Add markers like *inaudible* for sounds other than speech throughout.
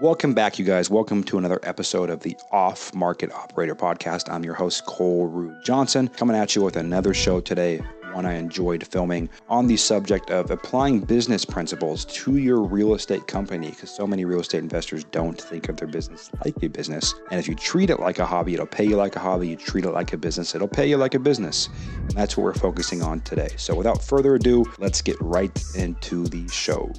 Welcome back, you guys. Welcome to another episode of the Off Market Operator Podcast. I'm your host, Cole Rude Johnson, coming at you with another show today one I enjoyed filming on the subject of applying business principles to your real estate company because so many real estate investors don't think of their business like a business. And if you treat it like a hobby, it'll pay you like a hobby. You treat it like a business, it'll pay you like a business. And that's what we're focusing on today. So without further ado, let's get right into the show.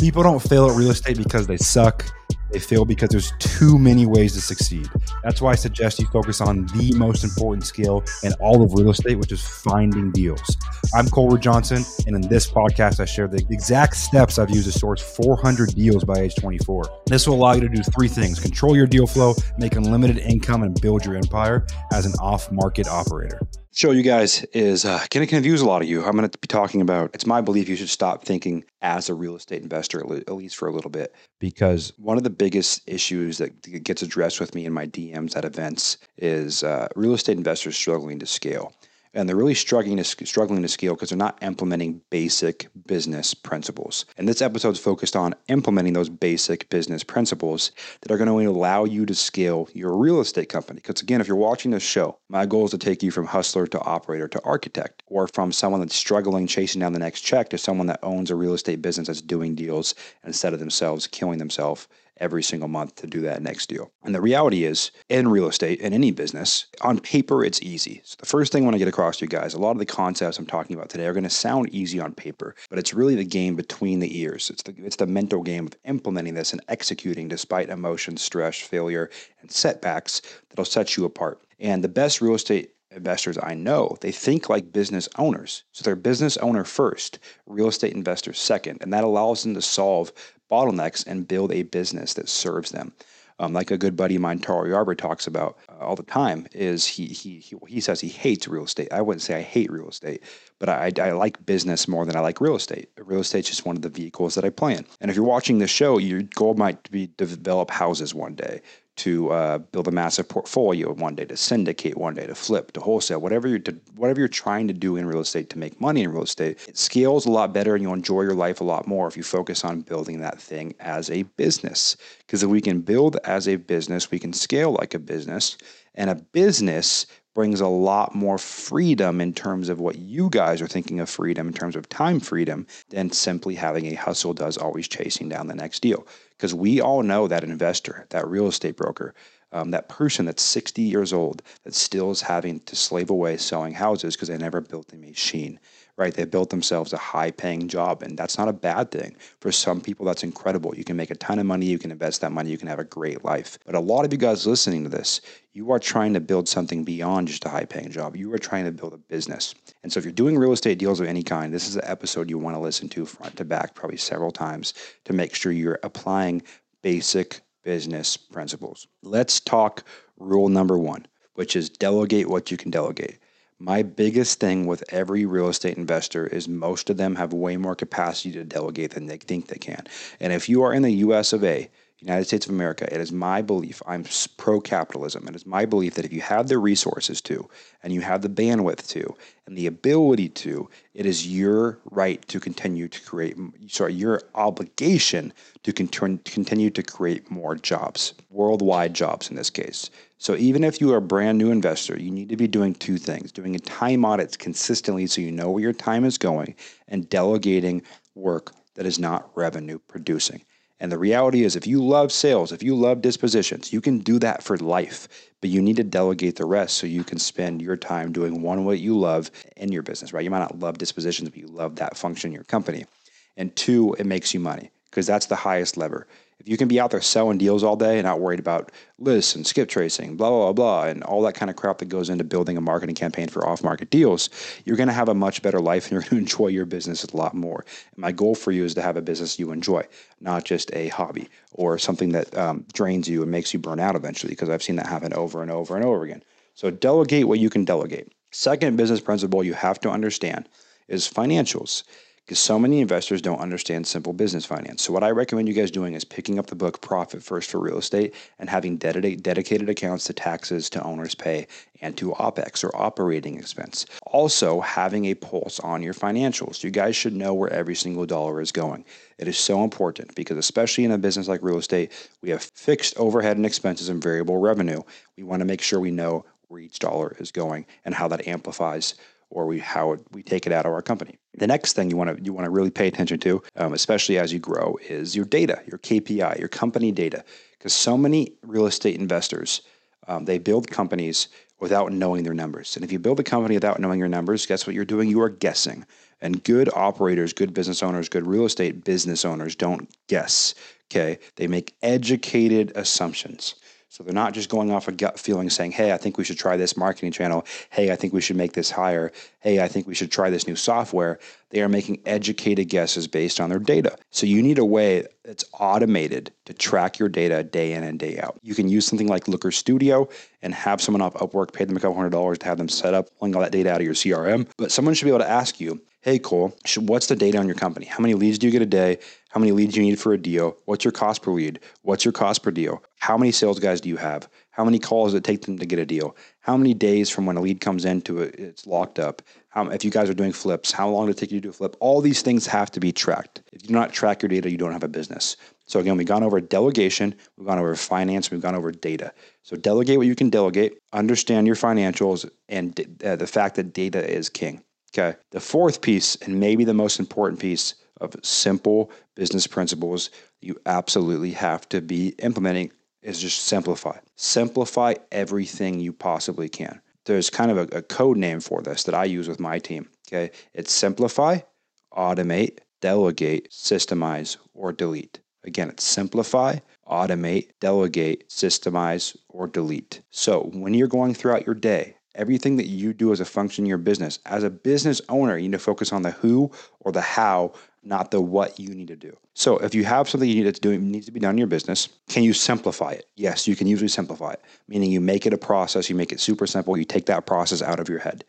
People don't fail at real estate because they suck they fail because there's too many ways to succeed. That's why I suggest you focus on the most important skill in all of real estate, which is finding deals. I'm Colbert Johnson, and in this podcast, I share the exact steps I've used to source 400 deals by age 24. This will allow you to do three things control your deal flow, make unlimited income, and build your empire as an off market operator show you guys is uh, going to confuse a lot of you. I'm going to be talking about it's my belief you should stop thinking as a real estate investor, at least for a little bit, because one of the biggest issues that gets addressed with me in my DMs at events is uh, real estate investors struggling to scale and they're really struggling to struggling to scale because they're not implementing basic business principles. And this episode is focused on implementing those basic business principles that are going to allow you to scale your real estate company. Because again, if you're watching this show, my goal is to take you from hustler to operator to architect, or from someone that's struggling chasing down the next check to someone that owns a real estate business that's doing deals instead of themselves killing themselves every single month to do that next deal. And the reality is, in real estate and any business, on paper, it's easy. So the first thing I want to get across to you guys, a lot of the concepts I'm talking about today are going to sound easy on paper, but it's really the game between the ears. It's the it's the mental game of implementing this and executing despite emotion, stress, failure, and setbacks that'll set you apart. And the best real estate investors I know, they think like business owners. So they're business owner first, real estate investors second, and that allows them to solve bottlenecks and build a business that serves them. Um, like a good buddy of mine, Taro Yarber, talks about uh, all the time, is he, he he he says he hates real estate. I wouldn't say I hate real estate, but I, I like business more than I like real estate. Real estate is just one of the vehicles that I play in. And if you're watching this show, your goal might be to develop houses one day, to uh, build a massive portfolio one day, to syndicate one day, to flip, to wholesale, whatever you're to, whatever you're trying to do in real estate to make money in real estate, it scales a lot better and you'll enjoy your life a lot more if you focus on building that thing as a business. Because if we can build as a business, we can scale like a business, and a business brings a lot more freedom in terms of what you guys are thinking of freedom in terms of time freedom than simply having a hustle does always chasing down the next deal. Because we all know that investor, that real estate broker, um, that person that's 60 years old that still is having to slave away selling houses because they never built a machine right? They built themselves a high paying job, and that's not a bad thing. For some people, that's incredible. You can make a ton of money, you can invest that money, you can have a great life. But a lot of you guys listening to this, you are trying to build something beyond just a high paying job. You are trying to build a business. And so, if you're doing real estate deals of any kind, this is an episode you want to listen to front to back, probably several times, to make sure you're applying basic business principles. Let's talk rule number one, which is delegate what you can delegate. My biggest thing with every real estate investor is most of them have way more capacity to delegate than they think they can. And if you are in the US of A, United States of America, it is my belief, I'm pro capitalism. It is my belief that if you have the resources to, and you have the bandwidth to, and the ability to, it is your right to continue to create, sorry, your obligation to continue to create more jobs, worldwide jobs in this case. So even if you are a brand new investor, you need to be doing two things doing a time audit consistently so you know where your time is going, and delegating work that is not revenue producing. And the reality is, if you love sales, if you love dispositions, you can do that for life, but you need to delegate the rest so you can spend your time doing one, what you love in your business, right? You might not love dispositions, but you love that function in your company. And two, it makes you money because that's the highest lever if you can be out there selling deals all day and not worried about lists and skip tracing, blah, blah, blah, and all that kind of crap that goes into building a marketing campaign for off market deals, you're going to have a much better life and you're going *laughs* to enjoy your business a lot more. And my goal for you is to have a business you enjoy, not just a hobby or something that um, drains you and makes you burn out eventually, because I've seen that happen over and over and over again. So delegate what you can delegate. Second business principle you have to understand is financials because so many investors don't understand simple business finance. So, what I recommend you guys doing is picking up the book Profit First for Real Estate and having dedicated accounts to taxes, to owner's pay, and to OPEX or operating expense. Also, having a pulse on your financials. You guys should know where every single dollar is going. It is so important because, especially in a business like real estate, we have fixed overhead and expenses and variable revenue. We want to make sure we know where each dollar is going and how that amplifies or we how we take it out of our company. The next thing you want to you want to really pay attention to, um, especially as you grow, is your data, your KPI, your company data, because so many real estate investors um, they build companies without knowing their numbers. And if you build a company without knowing your numbers, guess what you're doing? You are guessing. And good operators, good business owners, good real estate business owners don't guess. Okay, they make educated assumptions. So they're not just going off a gut feeling saying, hey, I think we should try this marketing channel. Hey, I think we should make this higher. Hey, I think we should try this new software. They are making educated guesses based on their data. So you need a way that's automated to track your data day in and day out. You can use something like Looker Studio and have someone off Upwork pay them a couple hundred dollars to have them set up, pulling all that data out of your CRM. But someone should be able to ask you, hey, Cole, what's the data on your company? How many leads do you get a day? How many leads do you need for a deal? What's your cost per lead? What's your cost per deal? How many sales guys do you have? How many calls does it take them to get a deal? How many days from when a lead comes in to it, it's locked up? How, if you guys are doing flips, how long does it take you to do a flip? All these things have to be tracked. If you do not track your data, you don't have a business. So again, we've gone over delegation, we've gone over finance, we've gone over data. So delegate what you can delegate, understand your financials, and uh, the fact that data is king. Okay. The fourth piece, and maybe the most important piece, of simple business principles you absolutely have to be implementing is just simplify. Simplify everything you possibly can. There's kind of a, a code name for this that I use with my team. Okay. It's simplify, automate, delegate, systemize, or delete. Again, it's simplify, automate, delegate, systemize, or delete. So when you're going throughout your day, everything that you do as a function in your business, as a business owner, you need to focus on the who or the how not the what you need to do. So if you have something you need to do needs to be done in your business, can you simplify it? Yes, you can usually simplify it, meaning you make it a process, you make it super simple, you take that process out of your head.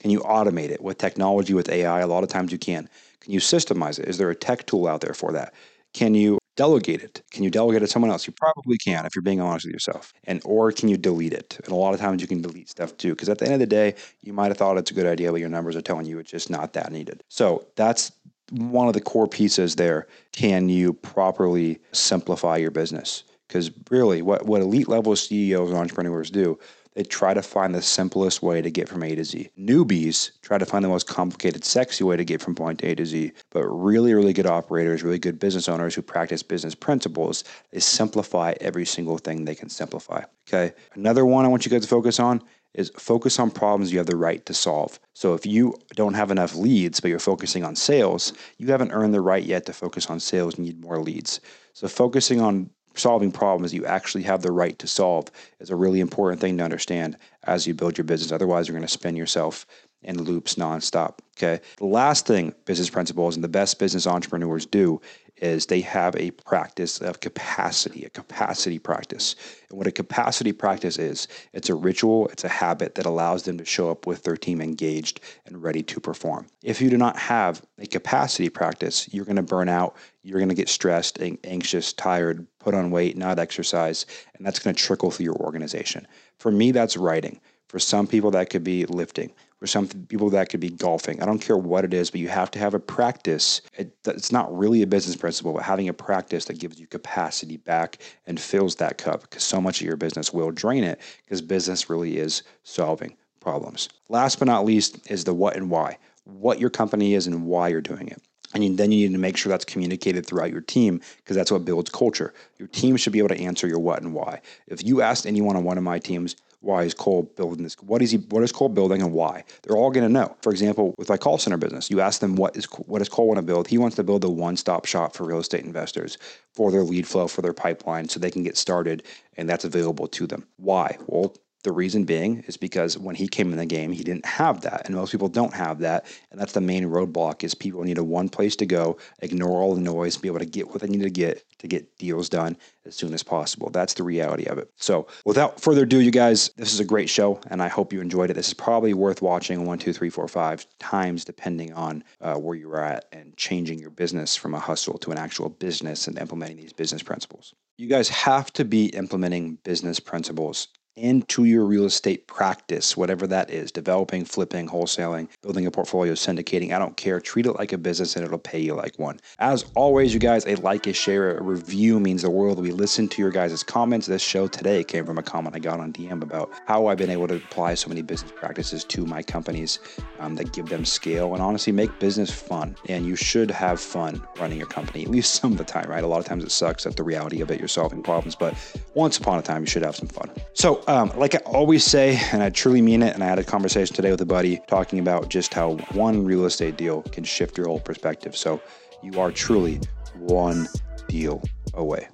Can you automate it with technology, with AI? A lot of times you can. Can you systemize it? Is there a tech tool out there for that? Can you delegate it? Can you delegate it to someone else? You probably can if you're being honest with yourself. And or can you delete it? And a lot of times you can delete stuff too, because at the end of the day, you might have thought it's a good idea, but your numbers are telling you it's just not that needed. So that's one of the core pieces there. Can you properly simplify your business? Because really, what, what elite level CEOs and entrepreneurs do, they try to find the simplest way to get from A to Z. Newbies try to find the most complicated, sexy way to get from point A to Z. But really, really good operators, really good business owners who practice business principles, they simplify every single thing they can simplify. Okay. Another one I want you guys to focus on is focus on problems you have the right to solve. So if you don't have enough leads, but you're focusing on sales, you haven't earned the right yet to focus on sales. You need more leads. So focusing on solving problems you actually have the right to solve is a really important thing to understand as you build your business. Otherwise, you're going to spin yourself in loops nonstop. Okay. The last thing business principles and the best business entrepreneurs do is they have a practice of capacity, a capacity practice. And what a capacity practice is, it's a ritual, it's a habit that allows them to show up with their team engaged and ready to perform. If you do not have a capacity practice, you're going to burn out, you're going to get stressed, anxious, tired, put on weight, not exercise, and that's going to trickle through your organization. For me, that's writing. For some people, that could be lifting. For some people, that could be golfing. I don't care what it is, but you have to have a practice. It, it's not really a business principle, but having a practice that gives you capacity back and fills that cup because so much of your business will drain it because business really is solving problems. Last but not least is the what and why what your company is and why you're doing it. And then you need to make sure that's communicated throughout your team because that's what builds culture. Your team should be able to answer your what and why. If you asked anyone on one of my teams, why is Cole building this? What is he? What is Cole building and why? They're all going to know. For example, with my call center business, you ask them what is what does Cole want to build? He wants to build a one-stop shop for real estate investors for their lead flow, for their pipeline, so they can get started, and that's available to them. Why? Well, The reason being is because when he came in the game, he didn't have that, and most people don't have that, and that's the main roadblock. Is people need a one place to go, ignore all the noise, be able to get what they need to get to get deals done as soon as possible. That's the reality of it. So, without further ado, you guys, this is a great show, and I hope you enjoyed it. This is probably worth watching one, two, three, four, five times, depending on uh, where you're at and changing your business from a hustle to an actual business and implementing these business principles. You guys have to be implementing business principles into your real estate practice, whatever that is developing, flipping, wholesaling, building a portfolio, syndicating. I don't care. Treat it like a business and it'll pay you like one. As always, you guys, a like, a share, a review means the world. We listen to your guys' comments. This show today came from a comment I got on DM about how I've been able to apply so many business practices to my companies um, that give them scale and honestly make business fun. And you should have fun running your company, at least *laughs* some of the time, right? A lot of times it sucks. That's the reality of it. You're solving problems, but once upon a time, you should have some fun. So, um, like I always say, and I truly mean it, and I had a conversation today with a buddy talking about just how one real estate deal can shift your whole perspective. So you are truly one deal away.